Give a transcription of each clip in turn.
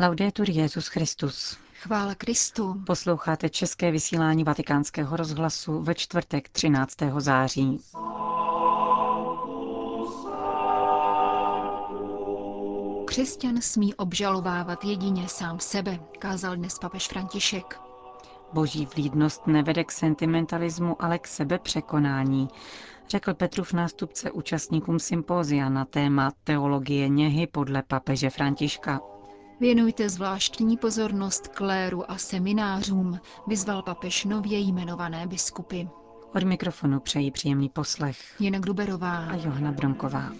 Laudetur Jezus Christus. Chvála Kristu. Posloucháte české vysílání Vatikánského rozhlasu ve čtvrtek 13. září. Křesťan smí obžalovávat jedině sám sebe, kázal dnes papež František. Boží vlídnost nevede k sentimentalismu, ale k sebepřekonání, řekl Petrův nástupce účastníkům sympózia na téma teologie něhy podle papeže Františka. Věnujte zvláštní pozornost kléru a seminářům, vyzval papež nově jmenované biskupy. Od mikrofonu přejí příjemný poslech Jena Gruberová a Johana Bromková.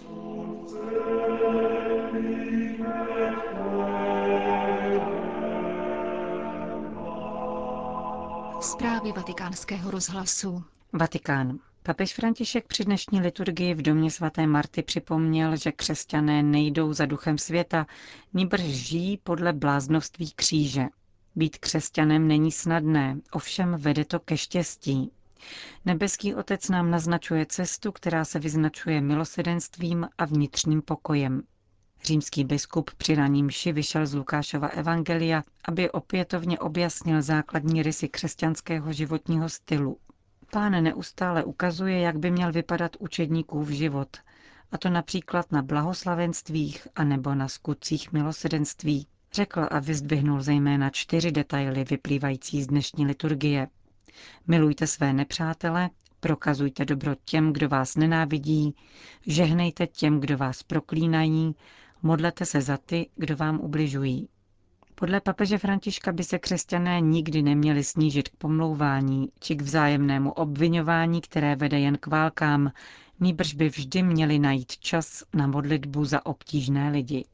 Zprávy vatikánského rozhlasu. Vatikán. Papež František při dnešní liturgii v domě svaté Marty připomněl, že křesťané nejdou za duchem světa, níbrž žijí podle bláznoství kříže. Být křesťanem není snadné, ovšem vede to ke štěstí. Nebeský Otec nám naznačuje cestu, která se vyznačuje milosedenstvím a vnitřním pokojem. Římský biskup při raním mši vyšel z Lukášova evangelia, aby opětovně objasnil základní rysy křesťanského životního stylu. Pán neustále ukazuje, jak by měl vypadat učedníkův život, a to například na blahoslavenstvích anebo na skutcích milosedenství. Řekl a vyzdvihnul zejména čtyři detaily vyplývající z dnešní liturgie. Milujte své nepřátele, prokazujte dobro těm, kdo vás nenávidí, žehnejte těm, kdo vás proklínají, modlete se za ty, kdo vám ubližují. Podle papeže Františka by se křesťané nikdy neměli snížit k pomlouvání či k vzájemnému obvinování, které vede jen k válkám, nýbrž by vždy měli najít čas na modlitbu za obtížné lidi.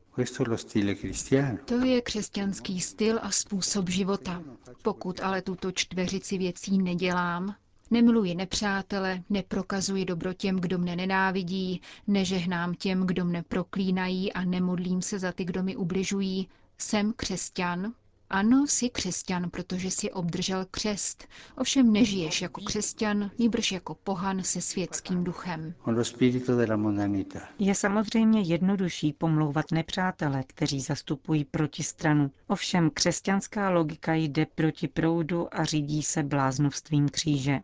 To je křesťanský styl a způsob života. Pokud ale tuto čtveřici věcí nedělám, Nemiluji nepřátele, neprokazuji dobro těm, kdo mne nenávidí, nežehnám těm, kdo mne proklínají a nemodlím se za ty, kdo mi ubližují. Jsem křesťan? Ano, jsi křesťan, protože jsi obdržel křest. Ovšem nežiješ jako křesťan, nýbrž jako pohan se světským duchem. Je samozřejmě jednodušší pomlouvat nepřátele, kteří zastupují protistranu. Ovšem křesťanská logika jde proti proudu a řídí se bláznovstvím kříže.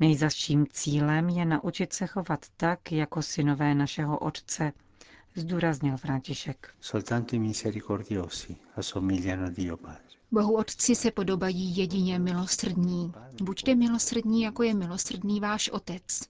Nejzasším cílem je naučit se chovat tak, jako synové našeho Otce, zdůraznil František. Bohu Otci se podobají jedině milosrdní. Buďte milosrdní, jako je milosrdný váš Otec.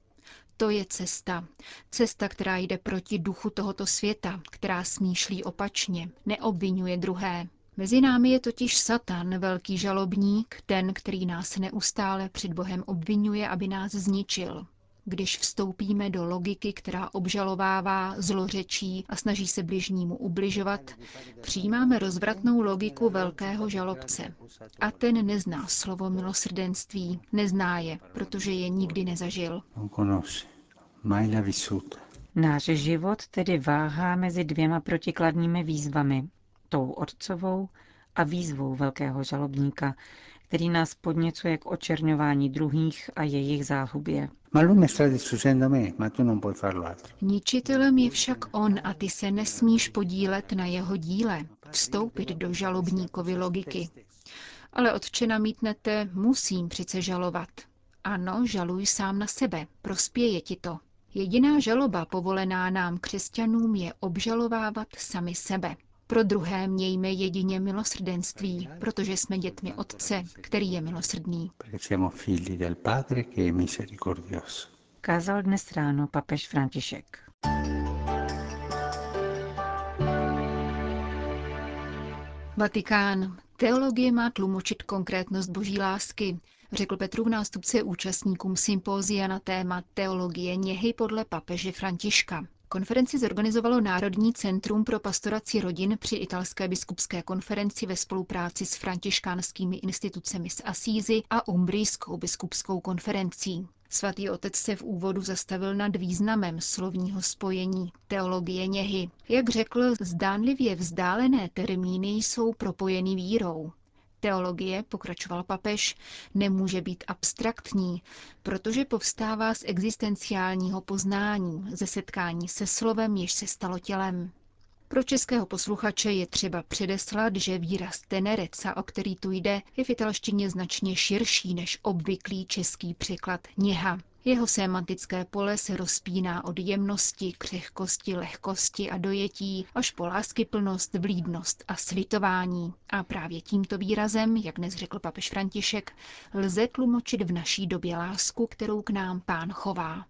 To je cesta. Cesta, která jde proti duchu tohoto světa, která smýšlí opačně, neobvinuje druhé. Mezi námi je totiž Satan, velký žalobník, ten, který nás neustále před Bohem obvinuje, aby nás zničil. Když vstoupíme do logiky, která obžalovává, zlořečí a snaží se bližnímu ubližovat, přijímáme rozvratnou logiku velkého žalobce. A ten nezná slovo milosrdenství, nezná je, protože je nikdy nezažil. Náš život tedy váhá mezi dvěma protikladnými výzvami, tou otcovou a výzvou velkého žalobníka, který nás podněcuje k očerňování druhých a jejich záhubě. Ničitelem je však on a ty se nesmíš podílet na jeho díle, vstoupit do žalobníkovy logiky. Ale otče namítnete, musím přece žalovat. Ano, žaluj sám na sebe, prospěje ti to. Jediná žaloba povolená nám křesťanům je obžalovávat sami sebe. Pro druhé mějme jedině milosrdenství, protože jsme dětmi Otce, který je milosrdný. Kázal dnes ráno papež František. Vatikán. Teologie má tlumočit konkrétnost boží lásky, řekl Petrův nástupce účastníkům sympózia na téma Teologie něhy podle papeže Františka. Konferenci zorganizovalo Národní centrum pro pastoraci rodin při italské biskupské konferenci ve spolupráci s františkánskými institucemi z Asízy a Umbrijskou biskupskou konferencí. Svatý otec se v úvodu zastavil nad významem slovního spojení teologie něhy. Jak řekl, zdánlivě vzdálené termíny jsou propojeny vírou. Teologie, pokračoval papež, nemůže být abstraktní, protože povstává z existenciálního poznání, ze setkání se slovem, jež se stalo tělem. Pro českého posluchače je třeba předeslat, že výraz tenereca, o který tu jde, je v italštině značně širší než obvyklý český překlad něha. Jeho semantické pole se rozpíná od jemnosti, křehkosti, lehkosti a dojetí až po láskyplnost, vlídnost a slitování. A právě tímto výrazem, jak dnes řekl papež František, lze tlumočit v naší době lásku, kterou k nám pán chová.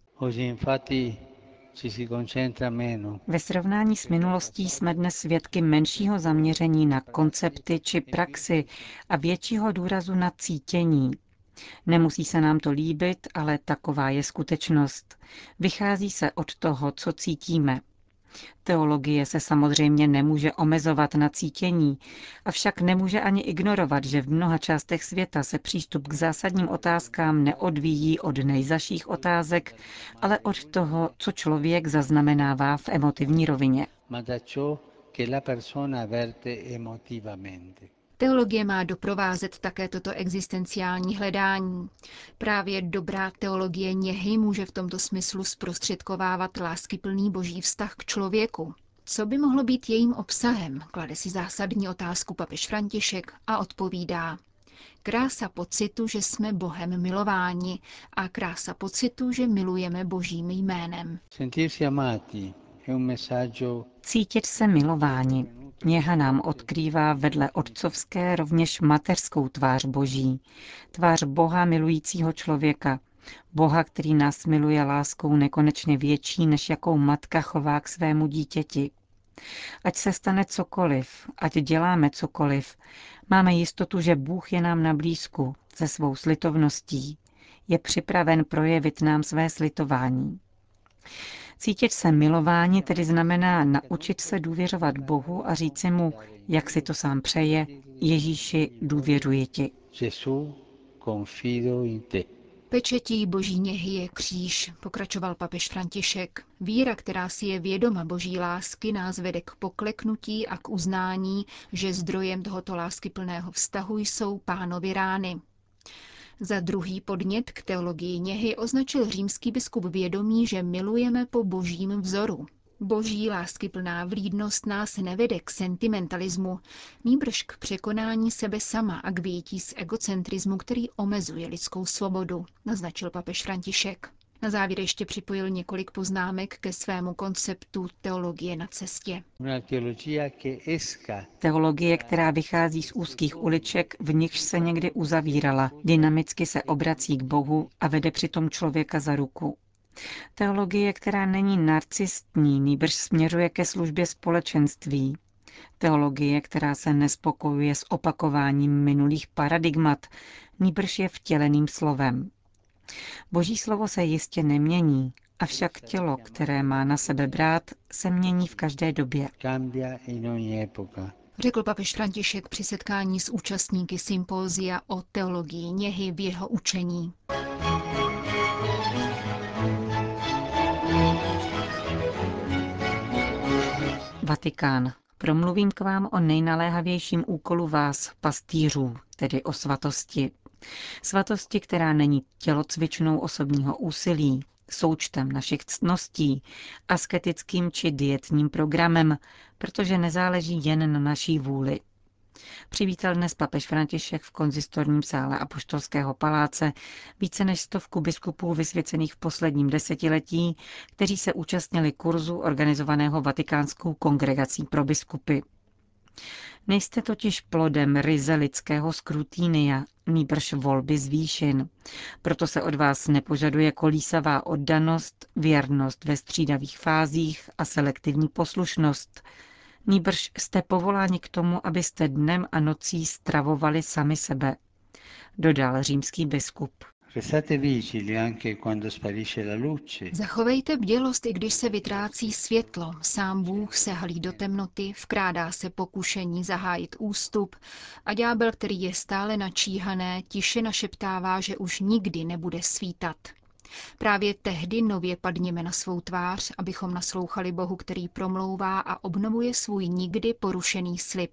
Ve srovnání s minulostí jsme dnes svědky menšího zaměření na koncepty či praxi a většího důrazu na cítění, Nemusí se nám to líbit, ale taková je skutečnost. Vychází se od toho, co cítíme. Teologie se samozřejmě nemůže omezovat na cítění, avšak nemůže ani ignorovat, že v mnoha částech světa se přístup k zásadním otázkám neodvíjí od nejzaších otázek, ale od toho, co člověk zaznamenává v emotivní rovině. Teologie má doprovázet také toto existenciální hledání. Právě dobrá teologie něhy může v tomto smyslu zprostředkovávat láskyplný boží vztah k člověku. Co by mohlo být jejím obsahem, klade si zásadní otázku papež František a odpovídá. Krása pocitu, že jsme Bohem milováni a krása pocitu, že milujeme Božím jménem. Cítit se milováni, Kniha nám odkrývá vedle otcovské rovněž mateřskou tvář Boží, tvář Boha milujícího člověka, Boha, který nás miluje láskou nekonečně větší, než jakou matka chová k svému dítěti. Ať se stane cokoliv, ať děláme cokoliv, máme jistotu, že Bůh je nám na blízku se svou slitovností. Je připraven projevit nám své slitování. Cítit se milování tedy znamená naučit se důvěřovat Bohu a říci mu, jak si to sám přeje, Ježíši, důvěřuji ti. Pečetí boží něhy je kříž, pokračoval papež František. Víra, která si je vědoma boží lásky, nás vede k pokleknutí a k uznání, že zdrojem tohoto láskyplného vztahu jsou pánovi rány. Za druhý podnět k teologii něhy označil římský biskup vědomí, že milujeme po božím vzoru. Boží láskyplná vlídnost nás nevede k sentimentalismu, nýbrž k překonání sebe sama a k větí z egocentrismu, který omezuje lidskou svobodu, naznačil papež František. Na závěr ještě připojil několik poznámek ke svému konceptu teologie na cestě. Teologie, která vychází z úzkých uliček, v nichž se někdy uzavírala, dynamicky se obrací k Bohu a vede přitom člověka za ruku. Teologie, která není narcistní, nýbrž směřuje ke službě společenství. Teologie, která se nespokojuje s opakováním minulých paradigmat, nýbrž je vtěleným slovem. Boží slovo se jistě nemění, avšak tělo, které má na sebe brát, se mění v každé době. Řekl papež František při setkání s účastníky sympózia o teologii něhy v jeho učení. Vatikán. Promluvím k vám o nejnaléhavějším úkolu vás, pastýřů, tedy o svatosti. Svatosti, která není tělocvičnou osobního úsilí, součtem našich ctností, asketickým či dietním programem, protože nezáleží jen na naší vůli. Přivítal dnes papež František v konzistorním sále Apoštolského paláce více než stovku biskupů vysvěcených v posledním desetiletí, kteří se účastnili kurzu organizovaného Vatikánskou kongregací pro biskupy. Nejste totiž plodem ryze lidského skrutínia, nýbrž volby z výšin. Proto se od vás nepožaduje kolísavá oddanost, věrnost ve střídavých fázích a selektivní poslušnost. Nýbrž jste povoláni k tomu, abyste dnem a nocí stravovali sami sebe, dodal římský biskup. Zachovejte bdělost, i když se vytrácí světlo. Sám Bůh se halí do temnoty, vkrádá se pokušení zahájit ústup a ďábel, který je stále načíhané, tiše našeptává, že už nikdy nebude svítat. Právě tehdy nově padněme na svou tvář, abychom naslouchali Bohu, který promlouvá a obnovuje svůj nikdy porušený slib.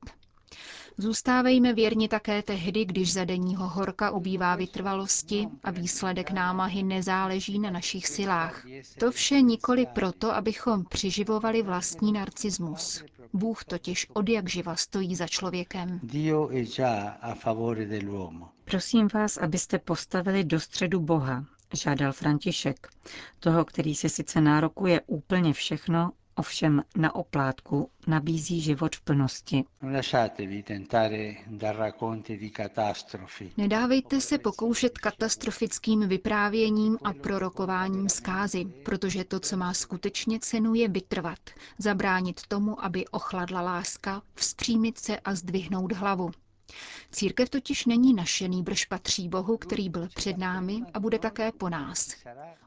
Zůstávejme věrni také tehdy, když za denního horka ubývá vytrvalosti a výsledek námahy nezáleží na našich silách. To vše nikoli proto, abychom přiživovali vlastní narcismus. Bůh totiž od jak živa stojí za člověkem. Prosím vás, abyste postavili do středu Boha, žádal František, toho, který si sice nárokuje úplně všechno, ovšem na oplátku nabízí život v plnosti. Nedávejte se pokoušet katastrofickým vyprávěním a prorokováním zkázy, protože to, co má skutečně cenu, je vytrvat, zabránit tomu, aby ochladla láska, vzpřímit se a zdvihnout hlavu. Církev totiž není naše, nýbrž patří Bohu, který byl před námi a bude také po nás.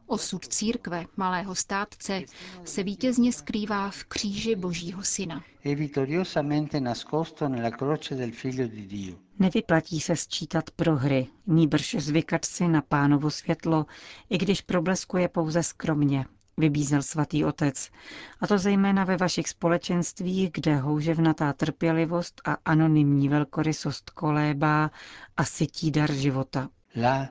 Osud církve, malého státce, se vítězně skrývá v kříži Božího Syna. Nevyplatí se sčítat prohry, nýbrž zvykat si na pánovo světlo, i když probleskuje pouze skromně, vybízel svatý otec. A to zejména ve vašich společenstvích, kde houževnatá trpělivost a anonymní velkorysost kolébá a sytí dar života. E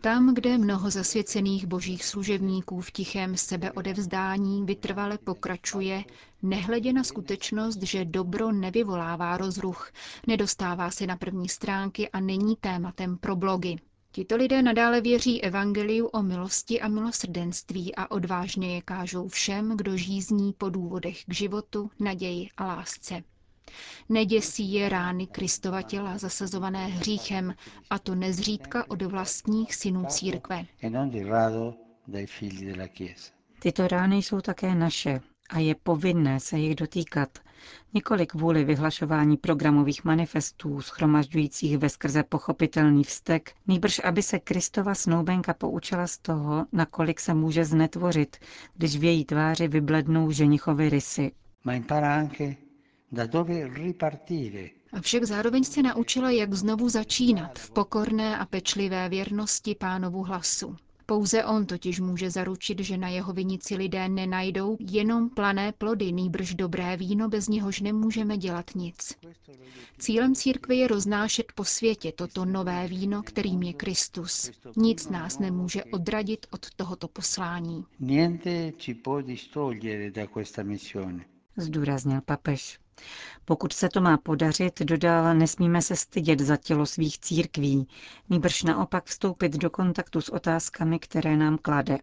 Tam, kde mnoho zasvěcených božích služebníků v tichém sebeodevzdání vytrvale pokračuje, nehledě na skutečnost, že dobro nevyvolává rozruch, nedostává se na první stránky a není tématem pro blogy. Tito lidé nadále věří evangeliu o milosti a milosrdenství a odvážně je kážou všem, kdo žízní po důvodech k životu, naději a lásce. Neděsí je rány Kristova těla zasazované hříchem, a to nezřídka od vlastních synů církve. Tyto rány jsou také naše, a je povinné se jich dotýkat. Nikoli kvůli vyhlašování programových manifestů, schromažďujících ve skrze pochopitelný vztek, nýbrž aby se Kristova snoubenka poučila z toho, nakolik se může znetvořit, když v její tváři vyblednou ženichovy rysy. Avšak zároveň se naučila, jak znovu začínat v pokorné a pečlivé věrnosti pánovu hlasu. Pouze on totiž může zaručit, že na jeho vinici lidé nenajdou jenom plané plody, nýbrž dobré víno, bez něhož nemůžeme dělat nic. Cílem církve je roznášet po světě toto nové víno, kterým je Kristus. Nic nás nemůže odradit od tohoto poslání. Zdůraznil papež. Pokud se to má podařit, dodal, nesmíme se stydět za tělo svých církví, nýbrž naopak vstoupit do kontaktu s otázkami, které nám klade.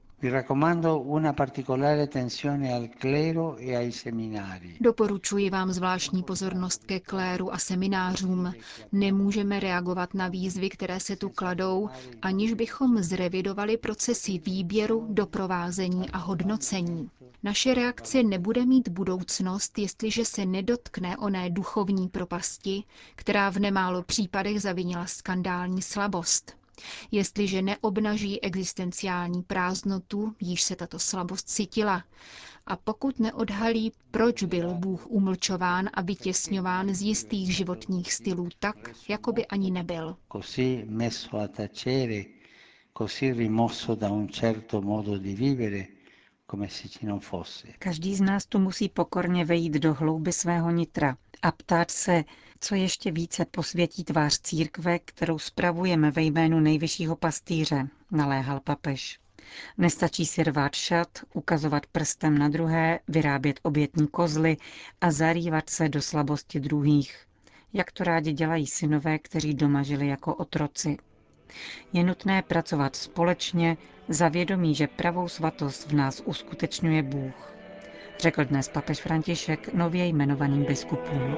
Doporučuji vám zvláštní pozornost ke kléru a seminářům. Nemůžeme reagovat na výzvy, které se tu kladou, aniž bychom zrevidovali procesy výběru, doprovázení a hodnocení. Naše reakce nebude mít budoucnost, jestliže se nedotkne oné duchovní propasti, která v nemálo případech zavinila skandální slabost. Jestliže neobnaží existenciální prázdnotu, již se tato slabost cítila, a pokud neodhalí, proč byl Bůh umlčován a vytěsňován z jistých životních stylů tak, jako by ani nebyl. Così rimosso da un certo modo di vivere, Každý z nás tu musí pokorně vejít do hlouby svého nitra a ptát se, co ještě více posvětí tvář církve, kterou spravujeme ve jménu nejvyššího pastýře, naléhal papež. Nestačí si rvát šat, ukazovat prstem na druhé, vyrábět obětní kozly a zarývat se do slabosti druhých, jak to rádi dělají synové, kteří doma žili jako otroci. Je nutné pracovat společně za vědomí, že pravou svatost v nás uskutečňuje Bůh, řekl dnes papež František nově jmenovaným biskupům.